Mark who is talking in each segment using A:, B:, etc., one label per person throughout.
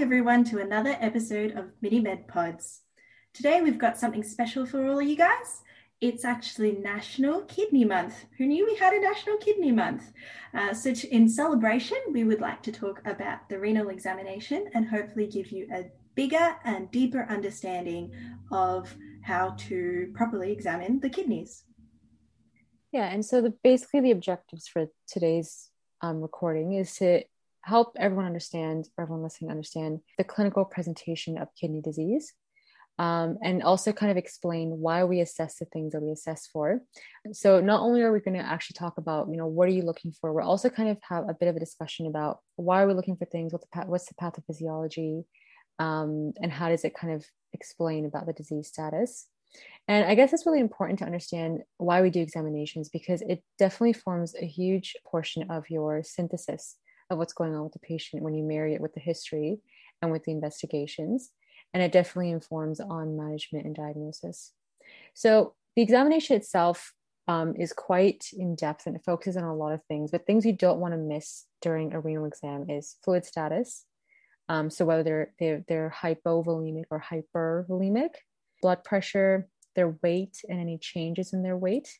A: everyone, to another episode of Mini Med Pods. Today, we've got something special for all you guys. It's actually National Kidney Month. Who knew we had a National Kidney Month? Uh, so, in celebration, we would like to talk about the renal examination and hopefully give you a bigger and deeper understanding of how to properly examine the kidneys.
B: Yeah, and so the basically the objectives for today's um, recording is to help everyone understand, everyone listening understand the clinical presentation of kidney disease. Um, and also kind of explain why we assess the things that we assess for. So not only are we going to actually talk about, you know, what are you looking for, we're also kind of have a bit of a discussion about why are we looking for things, what's the, what's the pathophysiology, um, and how does it kind of explain about the disease status. And I guess it's really important to understand why we do examinations because it definitely forms a huge portion of your synthesis of what's going on with the patient when you marry it with the history and with the investigations. And it definitely informs on management and diagnosis. So the examination itself um, is quite in depth and it focuses on a lot of things, but things you don't want to miss during a renal exam is fluid status. Um, so whether they're, they're, they're hypovolemic or hypervolemic, blood pressure, their weight and any changes in their weight,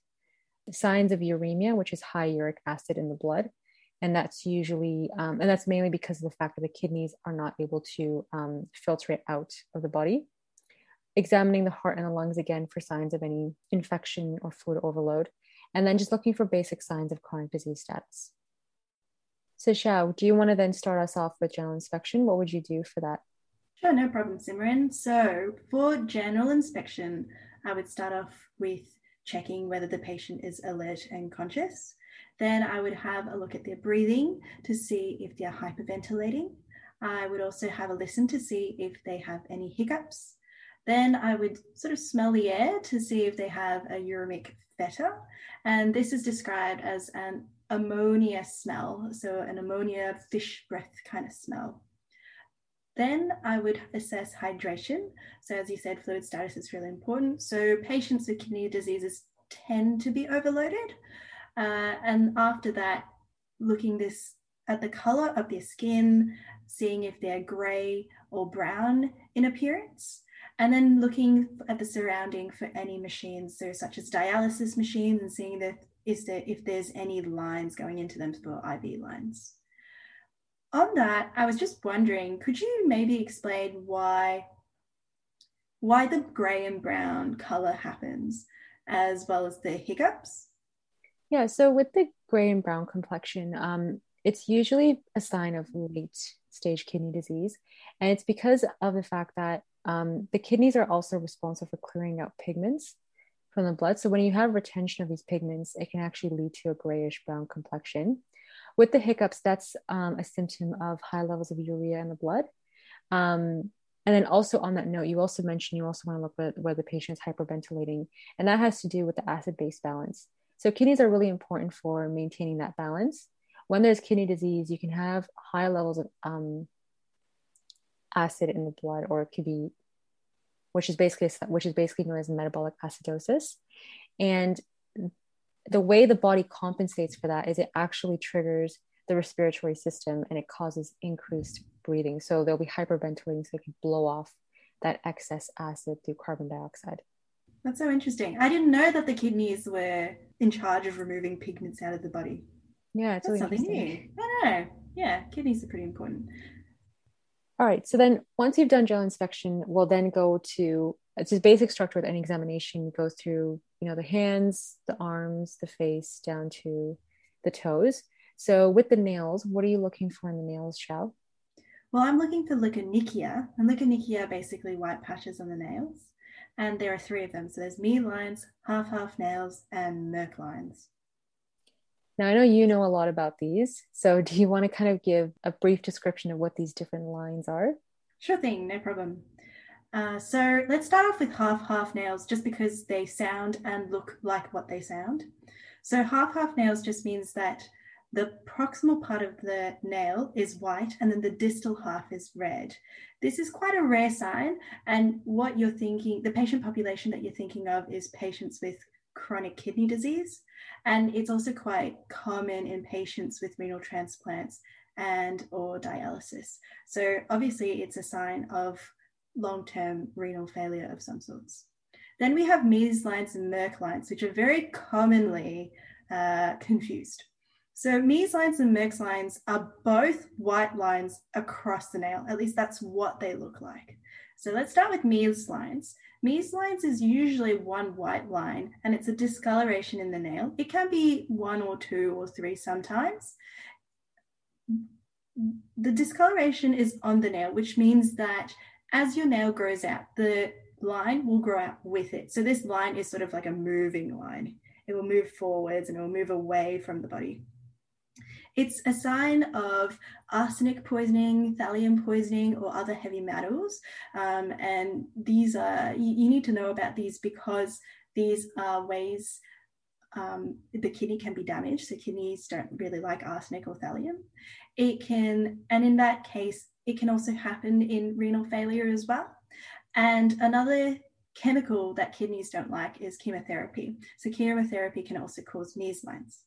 B: signs of uremia, which is high uric acid in the blood, and that's usually um, and that's mainly because of the fact that the kidneys are not able to um, filter it out of the body. Examining the heart and the lungs again for signs of any infection or fluid overload. And then just looking for basic signs of chronic disease status. So Xiao, do you want to then start us off with general inspection? What would you do for that?
A: Sure, no problem, Simran. So, for general inspection, I would start off with checking whether the patient is alert and conscious. Then I would have a look at their breathing to see if they're hyperventilating. I would also have a listen to see if they have any hiccups. Then I would sort of smell the air to see if they have a uremic fetor. And this is described as an ammonia smell, so an ammonia fish breath kind of smell. Then I would assess hydration. So, as you said, fluid status is really important. So, patients with kidney diseases tend to be overloaded. Uh, and after that, looking this at the color of their skin, seeing if they're gray or brown in appearance, and then looking at the surrounding for any machines, so such as dialysis machines, and seeing that is there if there's any lines going into them for IV lines. On that, I was just wondering, could you maybe explain why why the gray and brown color happens, as well as the hiccups?
B: Yeah, so with the gray and brown complexion, um, it's usually a sign of late stage kidney disease. And it's because of the fact that um, the kidneys are also responsible for clearing out pigments from the blood. So when you have retention of these pigments, it can actually lead to a grayish brown complexion. With the hiccups, that's um, a symptom of high levels of urea in the blood. Um, and then also on that note, you also mentioned you also want to look at where the patient is hyperventilating, and that has to do with the acid base balance. So kidneys are really important for maintaining that balance. When there's kidney disease, you can have high levels of um, acid in the blood, or it could be, which is basically which is basically known as metabolic acidosis. And the way the body compensates for that is it actually triggers the respiratory system and it causes increased breathing. So they'll be hyperventilating so they can blow off that excess acid through carbon dioxide.
A: That's so interesting. I didn't know that the kidneys were in charge of removing pigments out of the body.
B: Yeah, it's
A: That's something new. I know. Yeah, kidneys are pretty important.
B: All right. So then once you've done gel inspection, we'll then go to it's just basic structure with any examination. You go through, you know, the hands, the arms, the face, down to the toes. So with the nails, what are you looking for in the nails, Shell?
A: Well, I'm looking for leukonychia, and leukonychia are basically white patches on the nails and there are three of them. So there's Mees lines, half half nails, and Muehrcke lines.
B: Now I know you know a lot about these. So do you want to kind of give a brief description of what these different lines are?
A: Sure thing, no problem. Uh, so let's start off with half half nails just because they sound and look like what they sound. So half half nails just means that the proximal part of the nail is white and then the distal half is red. This is quite a rare sign. And what you're thinking, the patient population that you're thinking of is patients with chronic kidney disease. And it's also quite common in patients with renal transplants and or dialysis. So obviously it's a sign of long-term renal failure of some sorts. Then we have Mees lines and Muehrcke lines, which are very commonly uh, confused. So Mees lines and Muehrcke's lines are both white lines across the nail. At least that's what they look like. So let's start with Mees lines. Mees lines is usually one white line and it's a discoloration in the nail. It can be one or two or three sometimes. The discoloration is on the nail, which means that as your nail grows out, the line will grow out with it. So this line is sort of like a moving line. It will move forwards and it will move away from the body. It's a sign of arsenic poisoning, thallium poisoning, or other heavy metals. Um, and these are, you, you, need to know about these because these are ways um, the kidney can be damaged. So kidneys don't really like arsenic or thallium. It can, and in that case, it can also happen in renal failure as well. And another chemical that kidneys don't like is chemotherapy. So chemotherapy can also cause Mees lines.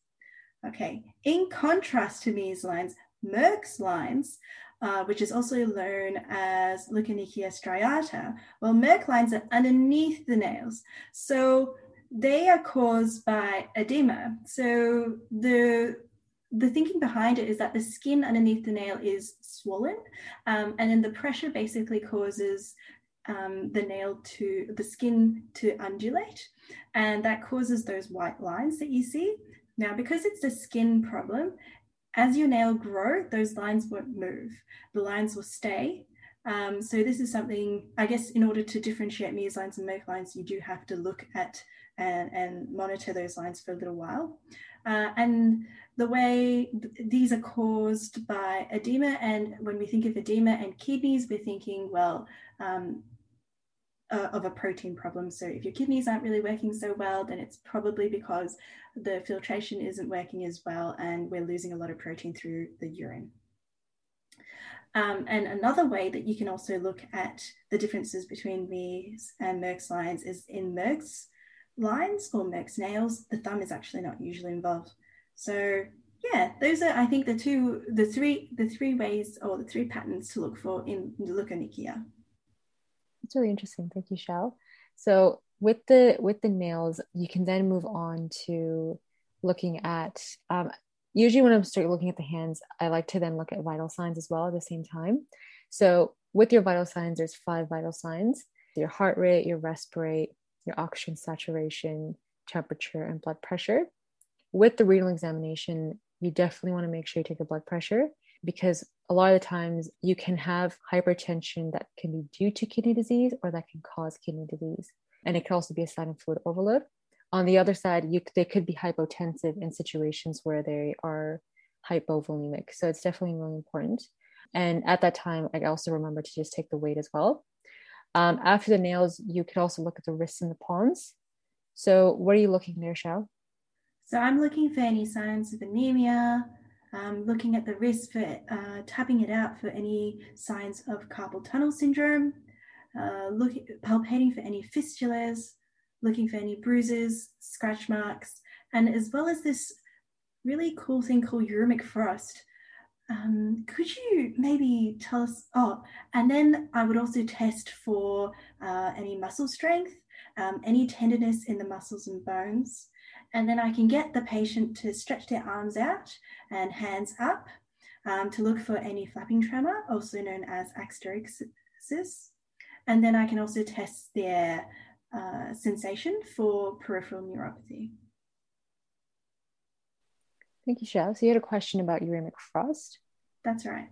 A: Okay, in contrast to Mees lines, Muehrcke's lines, uh, which is also known as leukonychia striata, well, Muehrcke lines are underneath the nails. So they are caused by edema. So the the thinking behind it is that the skin underneath the nail is swollen, um, and then the pressure basically causes um, the nail to the skin to undulate, and that causes those white lines that you see. Now, because it's a skin problem, as your nail grow, those lines won't move. The lines will stay. Um, so this is something, I guess, in order to differentiate Mees lines and Muehrcke lines, you do have to look at and, and monitor those lines for a little while. Uh, and the way th- these are caused by edema, and when we think of edema and kidneys, we're thinking, well, um, uh, of a protein problem. So if your kidneys aren't really working so well, then it's probably because the filtration isn't working as well and we're losing a lot of protein through the urine. Um, and another way that you can also look at the differences between Mees and Muehrcke's lines is in Muehrcke's lines or Muehrcke's nails, the thumb is actually not usually involved. So yeah, those are I think the two, the three, the three ways or the three patterns to look for in leukonychia.
B: It's really interesting. Thank you, Shao. So with the with the nails, you can then move on to looking at. Um, usually, when I'm start looking at the hands, I like to then look at vital signs as well at the same time. So with your vital signs, there's five vital signs: your heart rate, your rest rate, your oxygen saturation, temperature, and blood pressure. With the renal examination, you definitely want to make sure you take a blood pressure because a lot of the times you can have hypertension that can be due to kidney disease or that can cause kidney disease. And it can also be a sign of fluid overload. On the other side, you, they could be hypotensive in situations where they are hypovolemic. So it's definitely really important. And at that time, I also remember to just take the weight as well. Um, after the nails, you could also look at the wrists and the palms. So what are you looking there, Shao?
A: So I'm looking for any signs of anemia, um, looking at the wrist for uh, tapping it out for any signs of carpal tunnel syndrome, uh, look, palpating for any fistulas, looking for any bruises, scratch marks, and as well as this really cool thing called uremic frost. Um, could you maybe tell us? Oh, and then I would also test for uh, any muscle strength, um, any tenderness in the muscles and bones, and then I can get the patient to stretch their arms out and hands up um, to look for any flapping tremor, also known as asterixis. And then I can also test their uh, sensation for peripheral neuropathy.
B: Thank you, Shao. So you had a question about uremic frost?
A: That's right.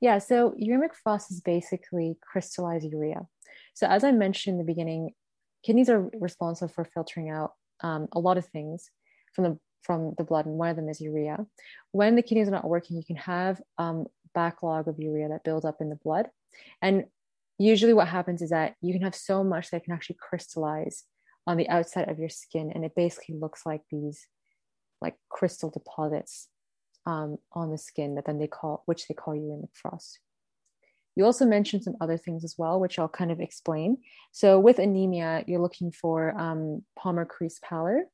B: Yeah, so uremic frost is basically crystallized urea. So as I mentioned in the beginning, kidneys are responsible for filtering out um, a lot of things from the from the blood, and one of them is urea. When the kidneys are not working, you can have um, backlog of urea that builds up in the blood, and usually what happens is that you can have so much that can actually crystallize on the outside of your skin, and it basically looks like these like crystal deposits um, on the skin that then they call which they call uremic frost. You also mentioned some other things as well, which I'll kind of explain. So, with anemia, you're looking for um, palmar crease pallor,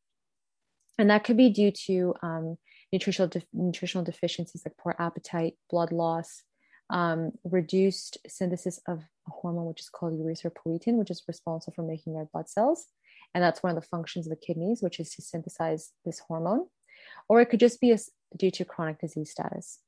B: and that could be due to um, nutritional de- nutritional deficiencies like poor appetite, blood loss, um, reduced synthesis of a hormone which is called erythropoietin, which is responsible for making red blood cells, and that's one of the functions of the kidneys, which is to synthesize this hormone. Or it could just be a, due to chronic disease status.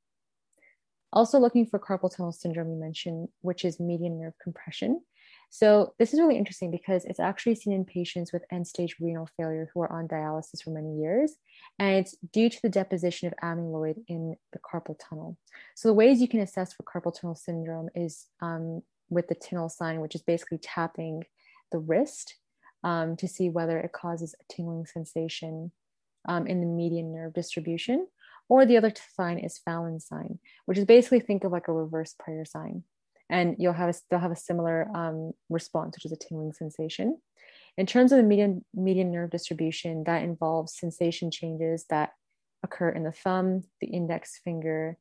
B: Also, looking for carpal tunnel syndrome, you mentioned, which is median nerve compression. So this is really interesting because it's actually seen in patients with end-stage renal failure who are on dialysis for many years, and it's due to the deposition of amyloid in the carpal tunnel. So the ways you can assess for carpal tunnel syndrome is um, with the Tinel sign, which is basically tapping the wrist um, to see whether it causes a tingling sensation um, in the median nerve distribution. Or the other sign is Phalen sign, which is basically think of like a reverse prayer sign and you'll have a, they'll have a similar um, response, which is a tingling sensation. In terms of the median, median nerve distribution, that involves sensation changes that occur in the thumb, the index finger,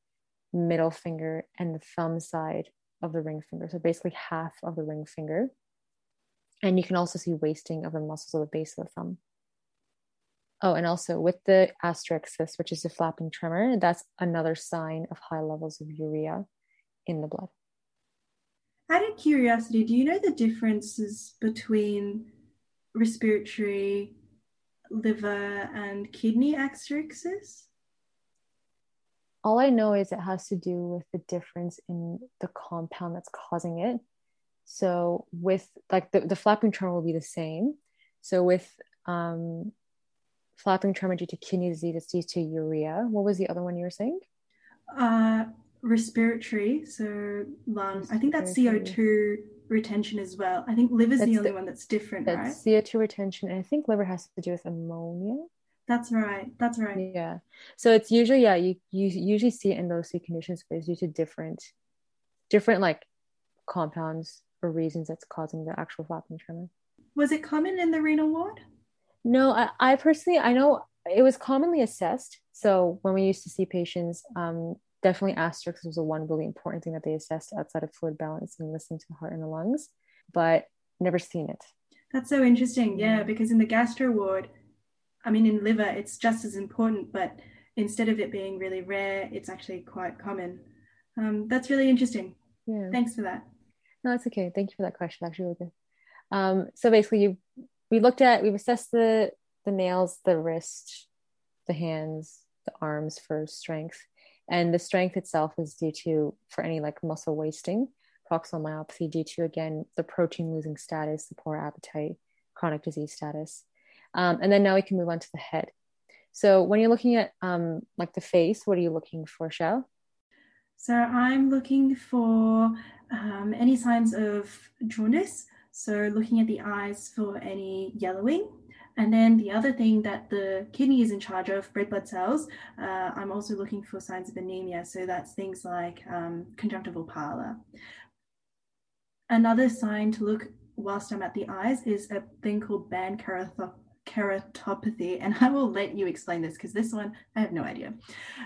B: middle finger, and the thumb side of the ring finger. So basically half of the ring finger. And you can also see wasting of the muscles of the base of the thumb. Oh, and also with the asterixis, which is the flapping tremor, that's another sign of high levels of urea in the blood.
A: Out of curiosity, do you know the differences between respiratory, liver, and kidney asterixis?
B: All I know is it has to do with the difference in the compound that's causing it. So, with like the, the flapping tremor will be the same. So, with um, flapping tremor due to kidney disease, due to urea. What was the other one you were saying?
A: Uh, respiratory, so lung. I think that's CO2 retention as well. I think liver's that's the only the, one that's different, that's
B: right? CO2 retention, and I think liver has to do with ammonia.
A: That's right. That's right.
B: Yeah. So it's usually yeah, you you usually see it in those two conditions, but it's due to different, different like compounds or reasons that's causing the actual flapping tremor.
A: Was it common in the renal ward?
B: No, I, I personally I know it was commonly assessed. So when we used to see patients, um, definitely asterix was the one really important thing that they assessed outside of fluid balance and listening to the heart and the lungs, but never seen it.
A: That's so interesting. Yeah, because in the gastro ward, I mean, in liver, it's just as important, but instead of it being really rare, it's actually quite common. Um, that's really interesting. Yeah. Thanks for that.
B: No, it's okay. Thank you for that question. Actually, really good. Um, so basically, you we looked at we've assessed the the nails, the wrist, the hands, the arms for strength. And the strength itself is due to for any like muscle wasting proximal myopathy due to again the protein losing status the poor appetite chronic disease status. Um, and then now we can move on to the head. So when you're looking at um, like the face what are you looking for Xiao?
A: so i'm looking for um, any signs of jaundice so looking at the eyes for any yellowing and then the other thing that the kidney is in charge of, red blood cells, uh, I'm also looking for signs of anemia. So that's things like um, conjunctival pallor. Another sign to look whilst I'm at the eyes is a thing called band keratopathy keratopathy, and I will let you explain this because this one I have no idea.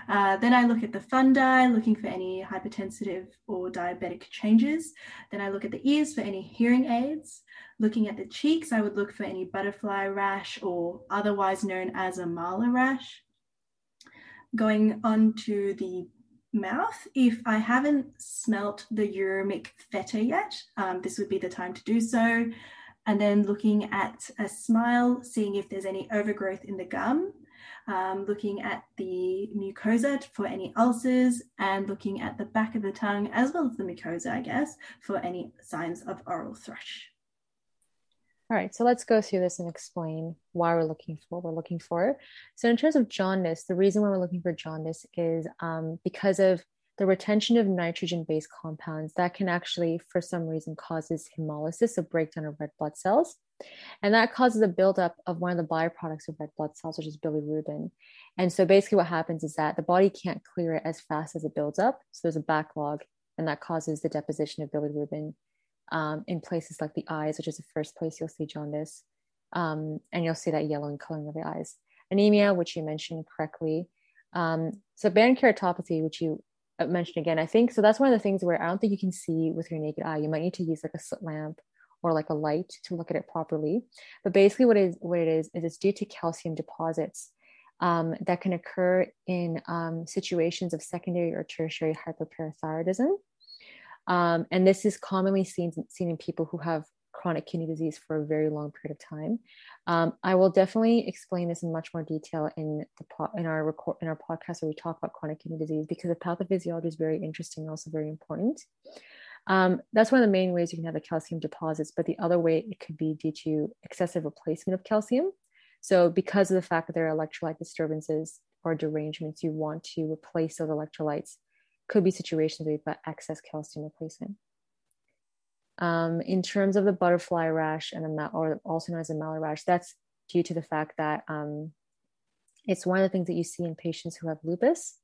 A: Uh, then I look at the fundi, looking for any hypertensive or diabetic changes. Then I look at the ears for any hearing aids. Looking at the cheeks, I would look for any butterfly rash or otherwise known as a Malar rash. Going on to the mouth, if I haven't smelt the uremic fetor yet, um, this would be the time to do so and then looking at a smile, seeing if there's any overgrowth in the gum, um, looking at the mucosa for any ulcers, and looking at the back of the tongue as well as the mucosa, I guess, for any signs of oral thrush.
B: All right, so let's go through this and explain why we're looking for what we're looking for. So, in terms of jaundice, the reason why we're looking for jaundice is um, because of the retention of nitrogen based compounds that can actually, for some reason, causes hemolysis, a breakdown of red blood cells. And that causes a buildup of one of the byproducts of red blood cells, which is bilirubin. And so basically, what happens is that the body can't clear it as fast as it builds up. So there's a backlog, and that causes the deposition of bilirubin um, in places like the eyes, which is the first place you'll see jaundice. Um, and you'll see that yellowing coloring of the eyes. Anemia, which you mentioned correctly. Um, so band keratopathy, which you uh, mention again. I think so. That's one of the things where I don't think you can see with your naked eye. You might need to use like a slit lamp or like a light to look at it properly. But basically, what is what it is is it's due to calcium deposits um, that can occur in um, situations of secondary or tertiary hyperparathyroidism. Um, and this is commonly seen, seen in people who have chronic kidney disease for a very long period of time. Um, I will definitely explain this in much more detail in the po- in our record in our podcast where we talk about chronic kidney disease because the pathophysiology is very interesting and also very important. Um, that's one of the main ways you can have the calcium deposits, but the other way it could be due to excessive replacement of calcium. So, because of the fact that there are electrolyte disturbances or derangements, you want to replace those electrolytes. Could be situations where you've got excess calcium replacement. Um, in terms of the butterfly rash and the or also known as a Malar rash, that's due to the fact that um, it's one of the things that you see in patients who have lupus,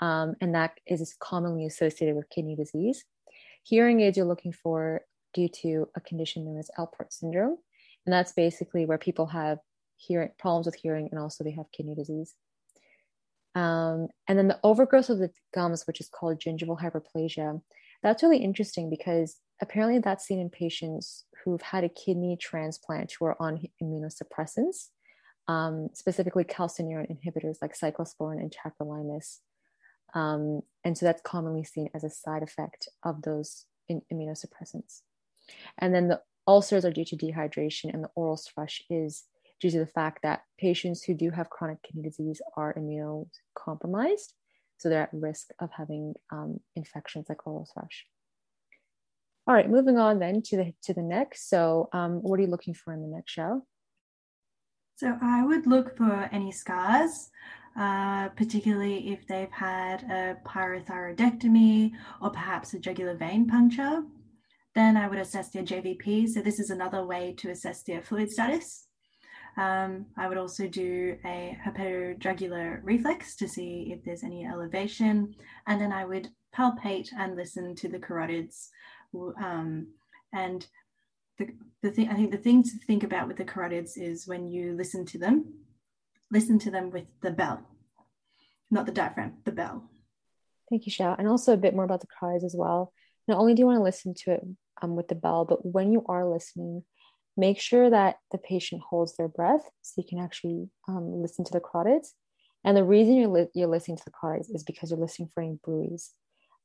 B: um, and that is commonly associated with kidney disease. Hearing aids you're looking for due to a condition known as Alport syndrome, and that's basically where people have hearing problems with hearing and also they have kidney disease. Um, and then the overgrowth of the gums, which is called gingival hyperplasia, that's really interesting because apparently that's seen in patients who've had a kidney transplant who are on immunosuppressants, um, specifically calcineurin inhibitors like cyclosporin and tacrolimus. Um, and so that's commonly seen as a side effect of those in, immunosuppressants. And then the ulcers are due to dehydration, and the oral thrush is due to the fact that patients who do have chronic kidney disease are immunocompromised. So they're at risk of having um, infections like oral thrush. All right, moving on then to the to the neck. So, um, what are you looking for in the neck, Shao?
A: So I would look for any scars, uh, particularly if they've had a parathyroidectomy or perhaps a jugular vein puncture. Then I would assess their JVP. So this is another way to assess their fluid status. Um, I would also do a hepatojugular reflex to see if there's any elevation, and then I would palpate and listen to the carotids. Um, and the, the thing I think the thing to think about with the carotids is when you listen to them, listen to them with the bell, not the diaphragm, the bell.
B: Thank you, Shao. And also a bit more about the carotids as well. Not only do you want to listen to it um, with the bell, but when you are listening, make sure that the patient holds their breath so you can actually um, listen to the carotids. And the reason you're, li- you're listening to the carotids is because you're listening for any bruits.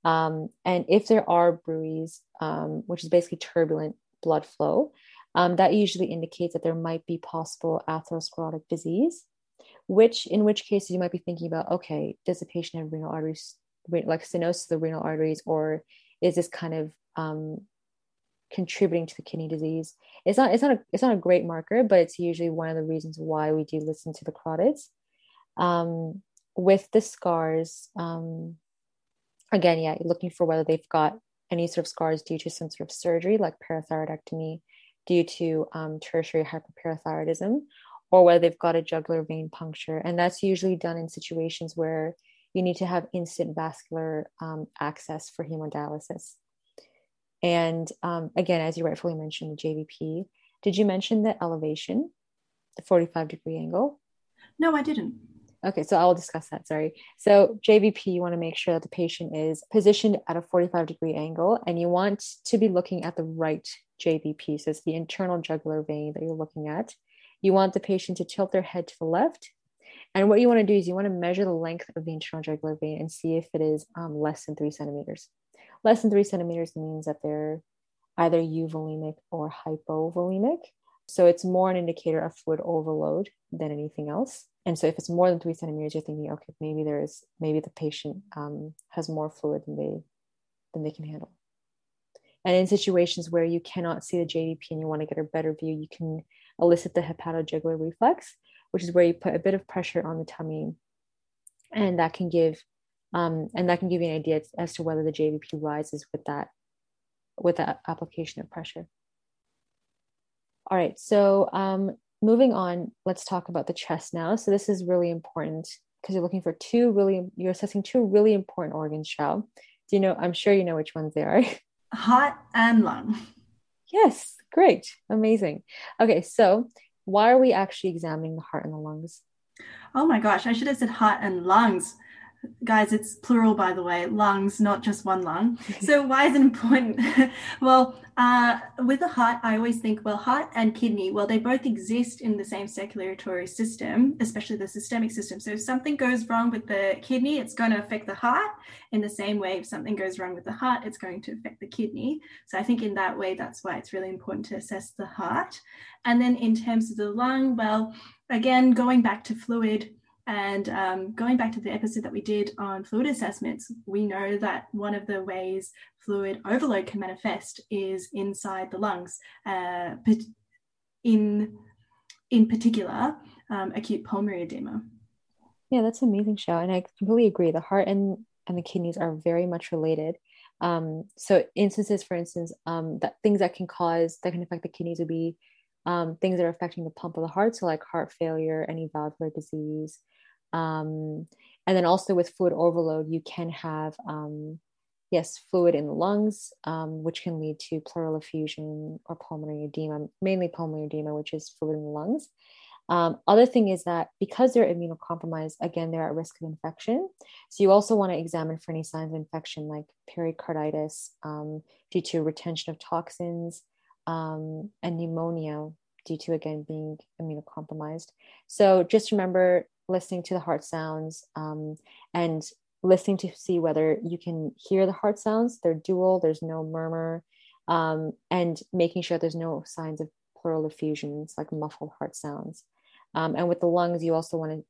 B: Um, and if there are bruits, um, which is basically turbulent blood flow, um, that usually indicates that there might be possible atherosclerotic disease, which in which cases you might be thinking about, okay, does the patient have renal arteries, like stenosis of the renal arteries, or is this kind of um, contributing to the kidney disease. It's not it's not a it's not a great marker, but it's usually one of the reasons why we do listen to the carotids. Um, with the scars, um, again, yeah, looking for whether they've got any sort of scars due to some sort of surgery, like parathyroidectomy, due to um, tertiary hyperparathyroidism, or whether they've got a jugular vein puncture, and that's usually done in situations where you need to have instant vascular um, access for hemodialysis. And um, again, as you rightfully mentioned, the JVP. Did you mention the elevation, the 45 degree angle?
A: No, I didn't.
B: Okay, so I will discuss that. Sorry. So, JVP, you want to make sure that the patient is positioned at a 45 degree angle and you want to be looking at the right JVP. So, it's the internal jugular vein that you're looking at. You want the patient to tilt their head to the left. And what you want to do is you want to measure the length of the internal jugular vein and see if it is um, less than three centimeters less than three centimeters means that they're either euvolemic or hypovolemic. So it's more an indicator of fluid overload than anything else. And so if it's more than three centimeters, you're thinking, okay, maybe there is maybe the patient um, has more fluid than they than they can handle. And in situations where you cannot see the JVP and you want to get a better view, you can elicit the hepatojugular reflex, which is where you put a bit of pressure on the tummy, and that can give um, and that can give you an idea as to whether the JVP rises with that with that application of pressure. All right, so um, moving on, let's talk about the chest now. So this is really important because you're looking for two really, you're assessing two really important organs, Shao. Do you know, I'm sure you know which ones they are.
A: Heart and lung.
B: Yes, great, amazing. Okay, so why are we actually examining the heart and the lungs?
A: Oh my gosh, I should have said heart and lungs guys, it's plural, by the way, lungs, not just one lung. So, why is it important? well, uh, with the heart, I always think, well, heart and kidney, well, they both exist in the same circulatory system, especially the systemic system. So, if something goes wrong with the kidney, it's going to affect the heart. In the same way, if something goes wrong with the heart, it's going to affect the kidney. So, I think in that way, that's why it's really important to assess the heart. And then, in terms of the lung, well, again, going back to fluid, and um, going back to the episode that we did on fluid assessments, we know that one of the ways fluid overload can manifest is inside the lungs. Uh, in in particular, um, acute pulmonary edema.
B: Yeah, that's amazing, Shao, and I completely agree. The heart and and the kidneys are very much related. Um, so instances, for instance, um, that things that can cause that can affect the kidneys would be um, things that are affecting the pump of the heart, so like heart failure, any valvular disease, um, and then also with fluid overload, you can have, um, yes, fluid in the lungs, um, which can lead to pleural effusion or pulmonary edema, mainly pulmonary edema, which is fluid in the lungs. Um, other thing is that because they're immunocompromised, again, they're at risk of infection. So you also want to examine for any signs of infection like pericarditis um, due to retention of toxins um, and pneumonia due to, again, being immunocompromised. So just remember listening to the heart sounds um, and listening to see whether you can hear the heart sounds. They're dual, there's no murmur, um, and making sure there's no signs of pleural effusions like muffled heart sounds. Um, and with the lungs, you also want to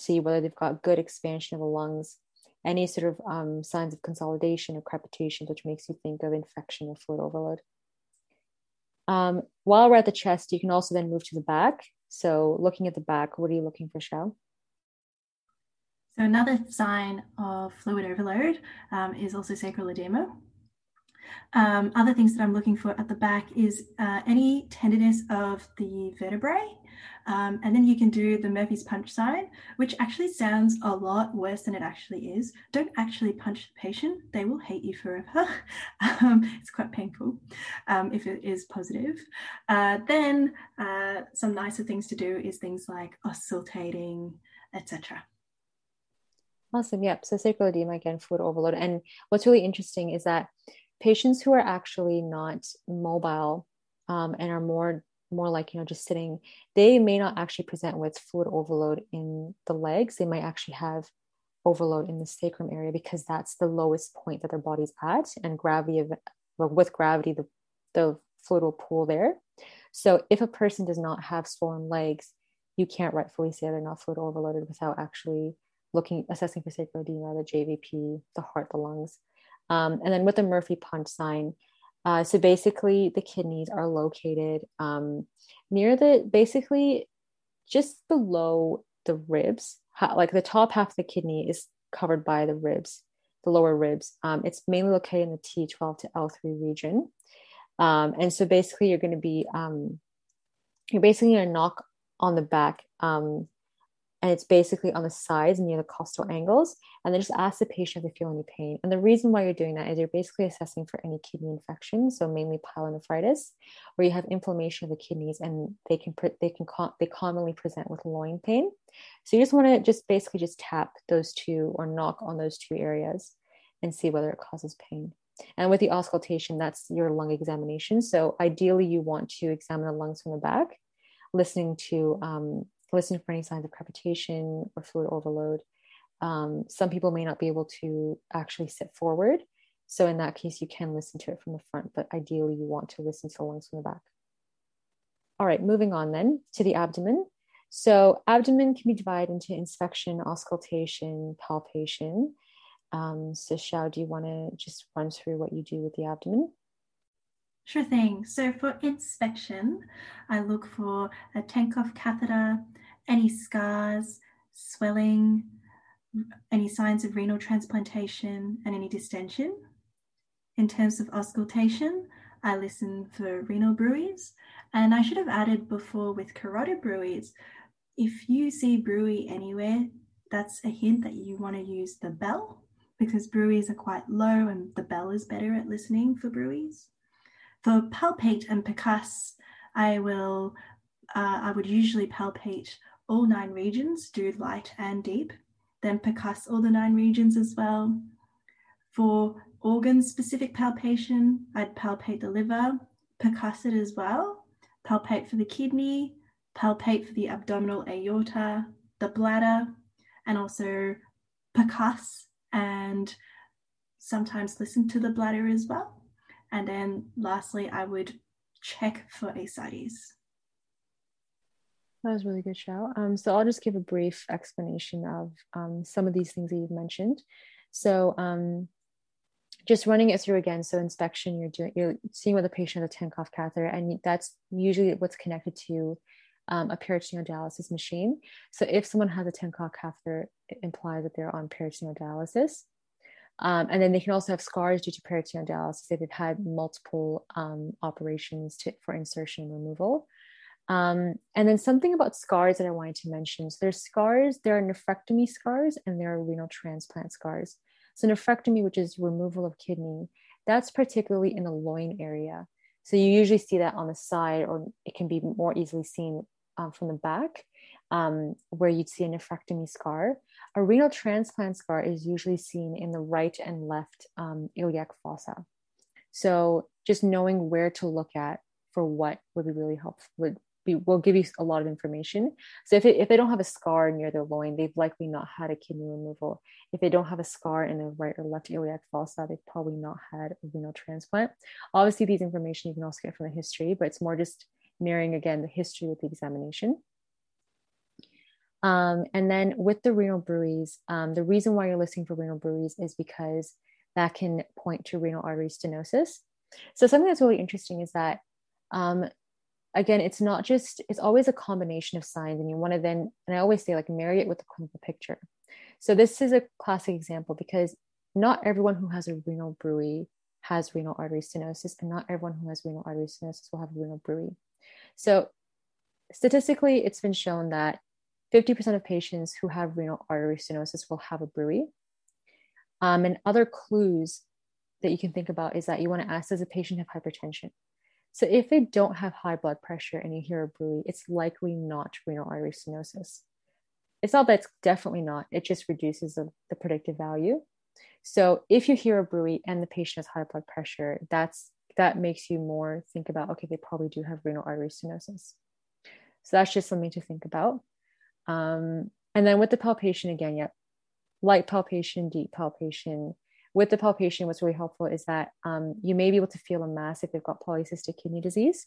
B: see whether they've got good expansion of the lungs, any sort of um, signs of consolidation or crepitation, which makes you think of infection or fluid overload. Um, while we're at the chest, you can also then move to the back. So, looking at the back, what are you looking for, Shao?
A: So another sign of fluid overload um, is also sacral edema. Um, other things that I'm looking for at the back is uh, any tenderness of the vertebrae. Um, and then you can do the Murphy's punch sign, which actually sounds a lot worse than it actually is. Don't actually punch the patient, they will hate you forever. um, it's quite painful um, if it is positive. Uh, then uh, some nicer things to do is things like auscultating, etc.
B: Awesome. Yep. So sacral edema again, fluid overload. And what's really interesting is that patients who are actually not mobile um, and are more more like you know just sitting, they may not actually present with fluid overload in the legs. They might actually have overload in the sacrum area because that's the lowest point that their body's at, and gravity of well, with gravity the the fluid will pool there. So if a person does not have swollen legs, you can't rightfully say they're not fluid overloaded without actually looking, assessing for sacral edema, the JVP, the heart, the lungs. Um, and then with the Murphy punch sign, uh, so basically the kidneys are located um, near the, basically just below the ribs, like the top half of the kidney is covered by the ribs, the lower ribs. Um, it's mainly located in the T12 to L3 region. Um, and so basically you're going to be, um, you're basically going to knock on the back um, and it's basically on the sides near the costal angles. And then just ask the patient if they feel any pain. And the reason why you're doing that is you're basically assessing for any kidney infection, so mainly pyelonephritis, where you have inflammation of the kidneys, and they can they can they commonly present with loin pain. So you just want to just basically just tap those two or knock on those two areas and see whether it causes pain. And with the auscultation, that's your lung examination. So ideally, you want to examine the lungs from the back, listening to um, listen for any signs of crepitation or fluid overload. Um, some people may not be able to actually sit forward. So in that case, you can listen to it from the front, but ideally you want to listen to the lungs from the back. All right, moving on then to the abdomen. So abdomen can be divided into inspection, auscultation, palpation. Um, so Shao, do you want to just run through what you do with the abdomen?
A: Sure thing. So for inspection, I look for a Tenckhoff catheter, any scars, swelling, any signs of renal transplantation, and any distension. In terms of auscultation, I listen for renal bruits. And I should have added before with carotid bruits, if you see bruit anywhere, that's a hint that you want to use the bell because bruits are quite low and the bell is better at listening for bruits. For palpate and percuss, I will uh, I would usually palpate all nine regions, do light and deep. then percuss all the nine regions as well. For organ specific palpation, I'd palpate the liver, percuss it as well, palpate for the kidney, palpate for the abdominal aorta, the bladder, and also percuss and sometimes listen to the bladder as well. And then lastly, I would check for ascites.
B: That was really good, Shao. Um, so I'll just give a brief explanation of um, some of these things that you've mentioned. So um, just running it through again. So inspection, you're doing, you're seeing whether the patient has a Tenckhoff catheter, and that's usually what's connected to um, a peritoneal dialysis machine. So if someone has a Tenckhoff catheter, it implies that they're on peritoneal dialysis. Um, and then they can also have scars due to peritoneal dialysis if they've had multiple um, operations to, for insertion and removal. Um, and then something about scars that I wanted to mention. So there's scars, there are nephrectomy scars, and there are renal transplant scars. So nephrectomy, which is removal of kidney, that's particularly in the loin area. So you usually see that on the side, or it can be more easily seen um, from the back, um, where you'd see a nephrectomy scar. A renal transplant scar is usually seen in the right and left um, iliac fossa. So just knowing where to look at for what would be really helpful would be, will give you a lot of information. So if, it, if they don't have a scar near their loin, they've likely not had a kidney removal. If they don't have a scar in the right or left iliac fossa, they've probably not had a renal transplant. Obviously, these information you can also get from the history, but it's more just mirroring again the history with the examination. Um, and then with the renal bruits, um, the reason why you're listening for renal bruits is because that can point to renal artery stenosis. So something that's really interesting is that um, again, it's not just, it's always a combination of signs. And you want to then, and I always say, like, marry it with the clinical picture. So this is a classic example because not everyone who has a renal bruit has renal artery stenosis, and not everyone who has renal artery stenosis will have a renal bruit. So statistically, it's been shown that 50% of patients who have renal artery stenosis will have a bruit. Um, and other clues that you can think about is that you want to ask does the patient have hypertension? So if they don't have high blood pressure and you hear a bruit, it's likely not renal artery stenosis. It's not that it's definitely not, it just reduces the, the predictive value. So if you hear a bruit and the patient has high blood pressure, that's that makes you more think about okay, they probably do have renal artery stenosis. So that's just something to think about. Um, and then with the palpation again, yep, light palpation, deep palpation, with the palpation, what's really helpful is that um, you may be able to feel a mass if they've got polycystic kidney disease.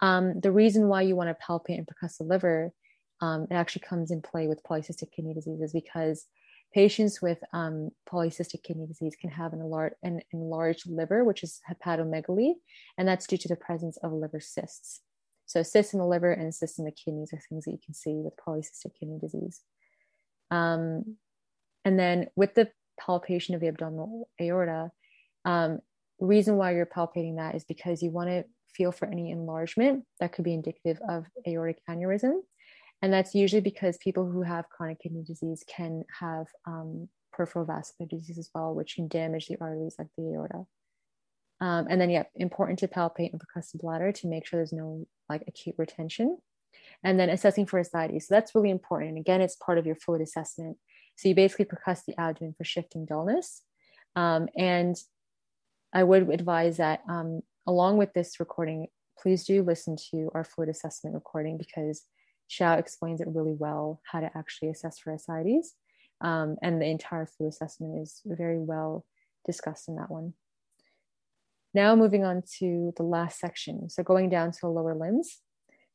B: Um, the reason why you want to palpate and percuss the liver, um, it actually comes in play with polycystic kidney disease, is because patients with um, polycystic kidney disease can have an, enlar- an enlarged liver, which is hepatomegaly, and that's due to the presence of liver cysts. So cysts in the liver and cysts in the kidneys are things that you can see with polycystic kidney disease. Um, and then with the palpation of the abdominal aorta. Um, reason why you're palpating that is because you want to feel for any enlargement that could be indicative of aortic aneurysm. And that's usually because people who have chronic kidney disease can have um, peripheral vascular disease as well, which can damage the arteries like the aorta. Um, and then, yeah, important to palpate and percuss the bladder to make sure there's no like acute retention. And then assessing for ascites. So that's really important. And again, it's part of your fluid assessment. So you basically percuss the abdomen for shifting dullness. Um, and I would advise that um, along with this recording, please do listen to our fluid assessment recording because Xiao explains it really well how to actually assess for ascites. Um, and the entire fluid assessment is very well discussed in that one. Now moving on to the last section. So going down to the lower limbs.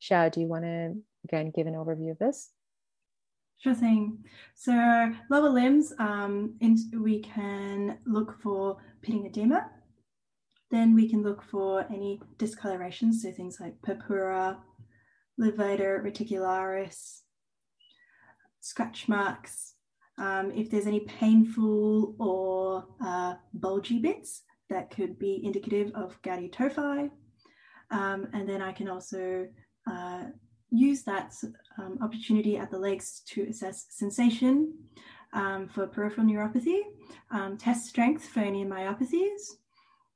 B: Xiao, do you want to again give an overview of this?
A: Sure thing. So lower limbs, um, in, we can look for pitting edema. Then we can look for any discolorations, so things like purpura, livedo reticularis, scratch marks. Um, if there's any painful or uh, bulgy bits, that could be indicative of gouty tophi. Um, and then I can also uh, use that um, opportunity at the legs to assess sensation um, for peripheral neuropathy, um, test strength for any myopathies,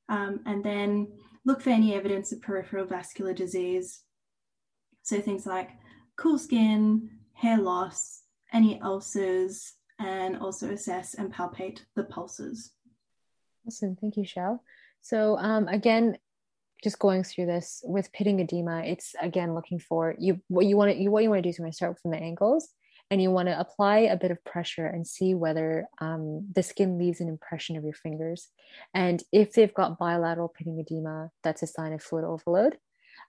A: um, and then look for any evidence of peripheral vascular disease. So things like cool skin, hair loss, any ulcers, and also assess and palpate the pulses.
B: Awesome. Thank you, Shao. So, um, again, just going through this with pitting edema, it's again looking for you what you want to you what you want to do is you want to start from the ankles and you want to apply a bit of pressure and see whether um, the skin leaves an impression of your fingers. And if they've got bilateral pitting edema, that's a sign of fluid overload.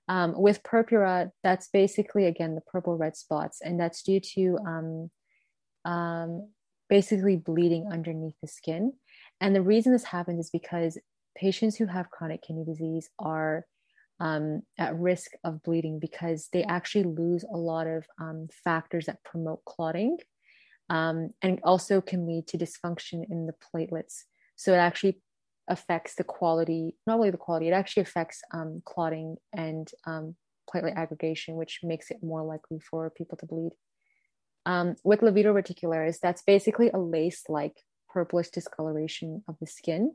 B: Um, with purpura, that's basically again the purple red spots, and that's due to um, um, basically bleeding underneath the skin. And the reason this happens is because patients who have chronic kidney disease are um, at risk of bleeding because they actually lose a lot of um, factors that promote clotting um, and also can lead to dysfunction in the platelets. So it actually affects the quality, not only the quality, it actually affects um, clotting and um, platelet aggregation, which makes it more likely for people to bleed. Um, with livedo reticularis, that's basically a lace like purplish discoloration of the skin.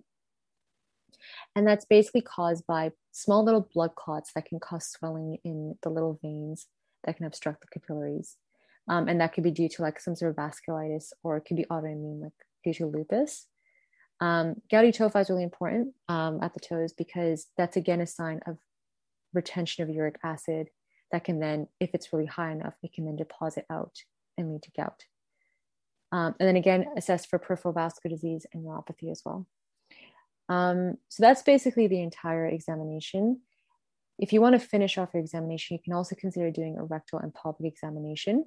B: And that's basically caused by small little blood clots that can cause swelling in the little veins that can obstruct the capillaries. Um, and that could be due to like some sort of vasculitis or it could be autoimmune, like due to lupus. Um, gouty tophi is really important um, at the toes because that's again a sign of retention of uric acid that can then, if it's really high enough, it can then deposit out and lead to gout. Um, and then again, assess for peripheral vascular disease and neuropathy as well. Um, so that's basically the entire examination. If you want to finish off your examination, you can also consider doing a rectal and pelvic examination.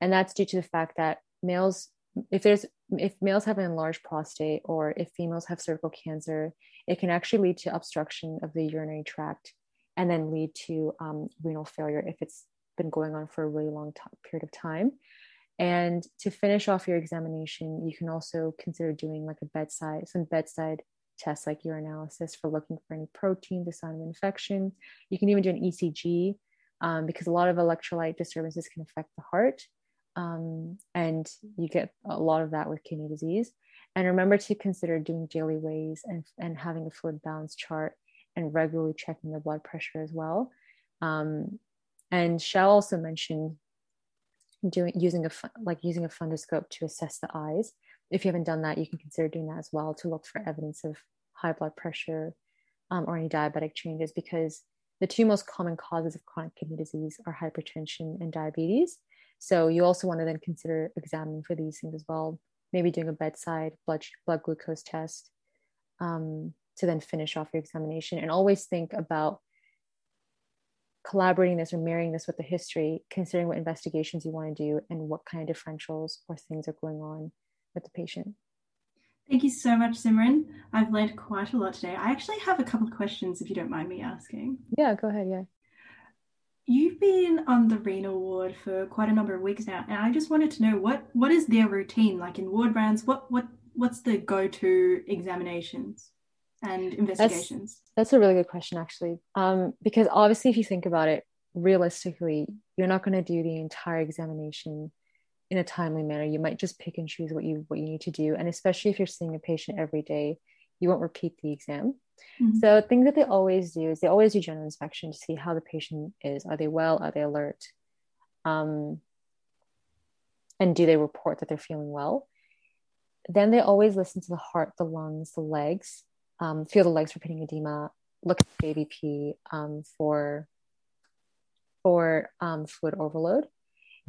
B: And that's due to the fact that males, if there's if males have an enlarged prostate or if females have cervical cancer, it can actually lead to obstruction of the urinary tract and then lead to um, renal failure if it's been going on for a really long time, period of time. And to finish off your examination, you can also consider doing like a bedside, some bedside tests like urinalysis for looking for any protein, a sign of infection. You can even do an ECG um, because a lot of electrolyte disturbances can affect the heart. Um, and you get a lot of that with kidney disease. And remember to consider doing daily weighs and, and having a fluid balance chart and regularly checking the blood pressure as well. Um, and Shao also mentioned doing using a like using a fundoscope to assess the eyes if you haven't done that, you can consider doing that as well to look for evidence of high blood pressure um, or any diabetic changes because the two most common causes of chronic kidney disease are hypertension and diabetes. So you also want to then consider examining for these things as well, maybe doing a bedside blood, blood glucose test um, to then finish off your examination. And always think about collaborating this or marrying this with the history, considering what investigations you want to do and what kind of differentials or things are going on with the patient.
A: Thank you so much, Simran. I've learned quite a lot today. I actually have a couple of questions if you don't mind me asking.
B: Yeah, go ahead. Yeah.
A: You've been on the renal ward for quite a number of weeks now, and I just wanted to know what what is their routine like in ward rounds? What what what's the go-to examinations and investigations?
B: That's, that's a really good question, actually, um, because obviously, if you think about it realistically, you're not going to do the entire examination in a timely manner. You might just pick and choose what you what you need to do. And especially if you're seeing a patient every day you won't repeat the exam. Mm-hmm. so things that they always do is they always do general inspection to see how the patient is. Are they well? Are they alert? Um, and do they report that they're feeling well? Then they always listen to the heart the lungs the legs um, feel the legs for pitting edema look at JVP um, for for um, fluid overload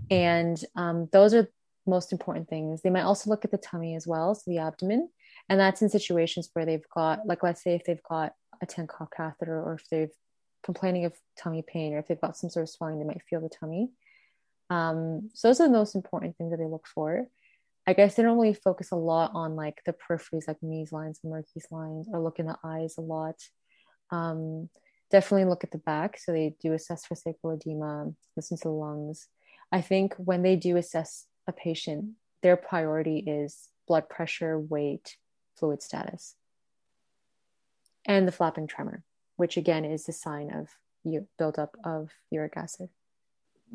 B: and um, those are most important things. They might also look at the tummy as well, so the abdomen. And that's in situations where they've got, like, let's say if they've got a Tenckhoff catheter or if they're complaining of tummy pain or if they've got some sort of swelling, they might feel the tummy. Um, so those are the most important things that they look for. I guess they don't really focus a lot on like the peripheries, like Mees lines Muehrcke's lines, or look in the eyes a lot. Um, definitely look at the back. So they do assess for sacral edema, listen to the lungs. I think when they do assess a patient, their priority is blood pressure, weight, fluid status, and the flapping tremor, which again is a sign of buildup of uric acid.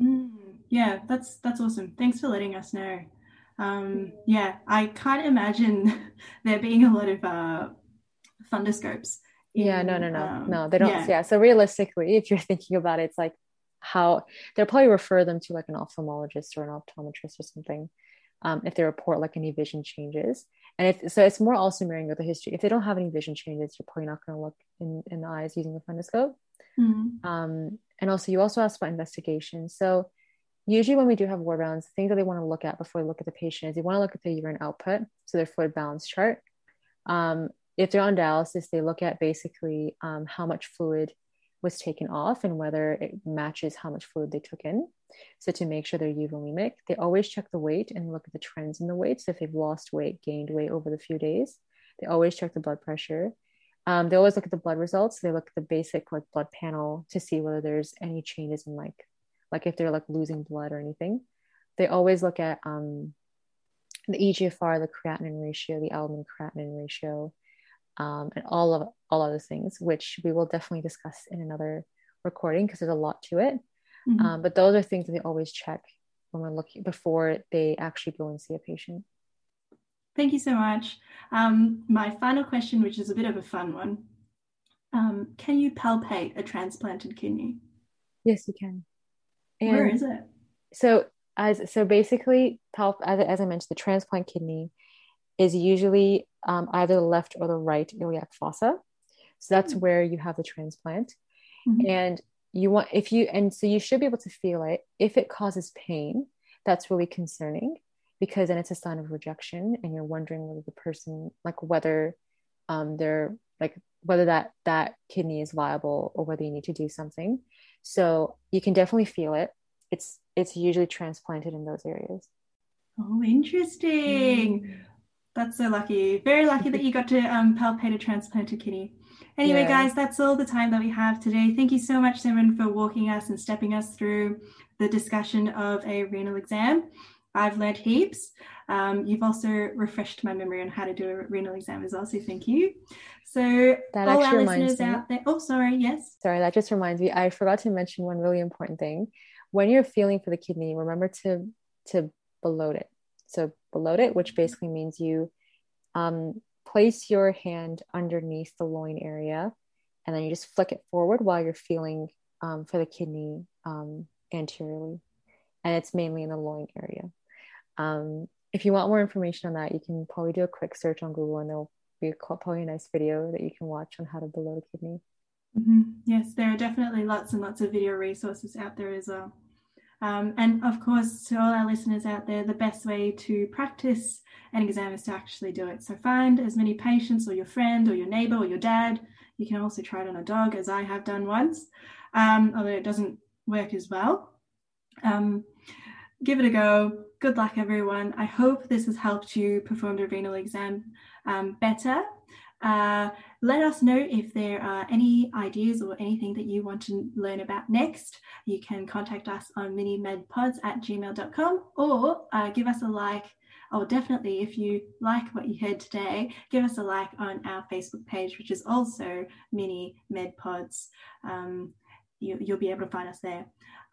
A: Mm, yeah, that's that's awesome. Thanks for letting us know. Um, yeah, I can't imagine there being a lot of uh, fundoscopes.
B: In, yeah, no, no, no, um, no. They don't. Yeah. yeah. So realistically, if you're thinking about it, it's like how they'll probably refer them to like an ophthalmologist or an optometrist or something um, if they report like any vision changes. And if so, it's more also mirroring with the history. If they don't have any vision changes, you're probably not going to look in, in the eyes using a fundoscope. Mm-hmm. Um, and also, you also asked about investigation. So, usually when we do have ward balance, things that they want to look at before they look at the patient is they want to look at the urine output, so their fluid balance chart. Um, if they're on dialysis, they look at basically um, how much fluid was taken off and whether it matches how much fluid they took in. So to make sure they're euvolemic, they always check the weight and look at the trends in the weight. So if they've lost weight, gained weight over the few days, they always check the blood pressure. Um, they always look at the blood results. They look at the basic like blood panel to see whether there's any changes in like like if they're like losing blood or anything. They always look at um, the EGFR, the creatinine ratio, the albumin creatinine ratio, um, and all of all other things, which we will definitely discuss in another recording because there's a lot to it. Mm-hmm. Um, but those are things that they always check when we're looking before they actually go and see a patient.
A: Thank you so much. Um, my final question, which is a bit of a fun one. Um, can you palpate a transplanted kidney?
B: Yes, you can.
A: And Where is it?
B: So as so basically, as, as I mentioned, the transplant kidney is usually um, either the left or the right iliac fossa. So that's mm-hmm. where you have the transplant. Mm-hmm. And you want if you and so you should be able to feel it if it causes pain that's really concerning because then it's a sign of rejection and you're wondering whether the person like whether um they're like whether that that kidney is viable or whether you need to do something so you can definitely feel it it's it's usually transplanted in those areas
A: oh interesting mm. that's so lucky very lucky that you got to um, palpate a transplanted kidney Anyway, yeah. guys, that's all the time that we have today. Thank you so much, Simran, for walking us and stepping us through the discussion of a renal exam. I've learned heaps. Um, you've also refreshed my memory on how to do a renal exam as well, so thank you. So, that all our listeners out there. Oh, sorry, yes.
B: Sorry, that just reminds me. I forgot to mention one really important thing. When you're feeling for the kidney, remember to to ballot it. So ballot it, which basically means you um, place your hand underneath the loin area and then you just flick it forward while you're feeling um, for the kidney um, anteriorly. And it's mainly in the loin area. Um, if you want more information on that, you can probably do a quick search on Google and there'll be probably a nice video that you can watch on how to ballot a kidney.
A: Mm-hmm. Yes, there are definitely lots and lots of video resources out there as well. Um, and of course, to all our listeners out there, the best way to practice an exam is to actually do it. So find as many patients or your friend or your neighbor or your dad. You can also try it on a dog, as I have done once, um, although it doesn't work as well. Um, give it a go. Good luck, everyone. I hope this has helped you perform the renal exam um, better uh, let us know if there are any ideas or anything that you want to learn about next. You can contact us on minimedpods at gmail.com or uh, give us a like. Or definitely, if you like what you heard today, give us a like on our Facebook page, which is also Mini Medpods. Um, you, will be able to find us there.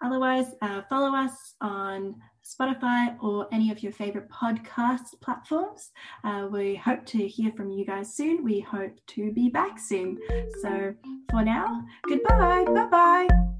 A: Otherwise, uh, follow us on Spotify or any of your favorite podcast platforms. Uh, we hope to hear from you guys soon. We hope to be back soon. So for now, goodbye. Bye bye.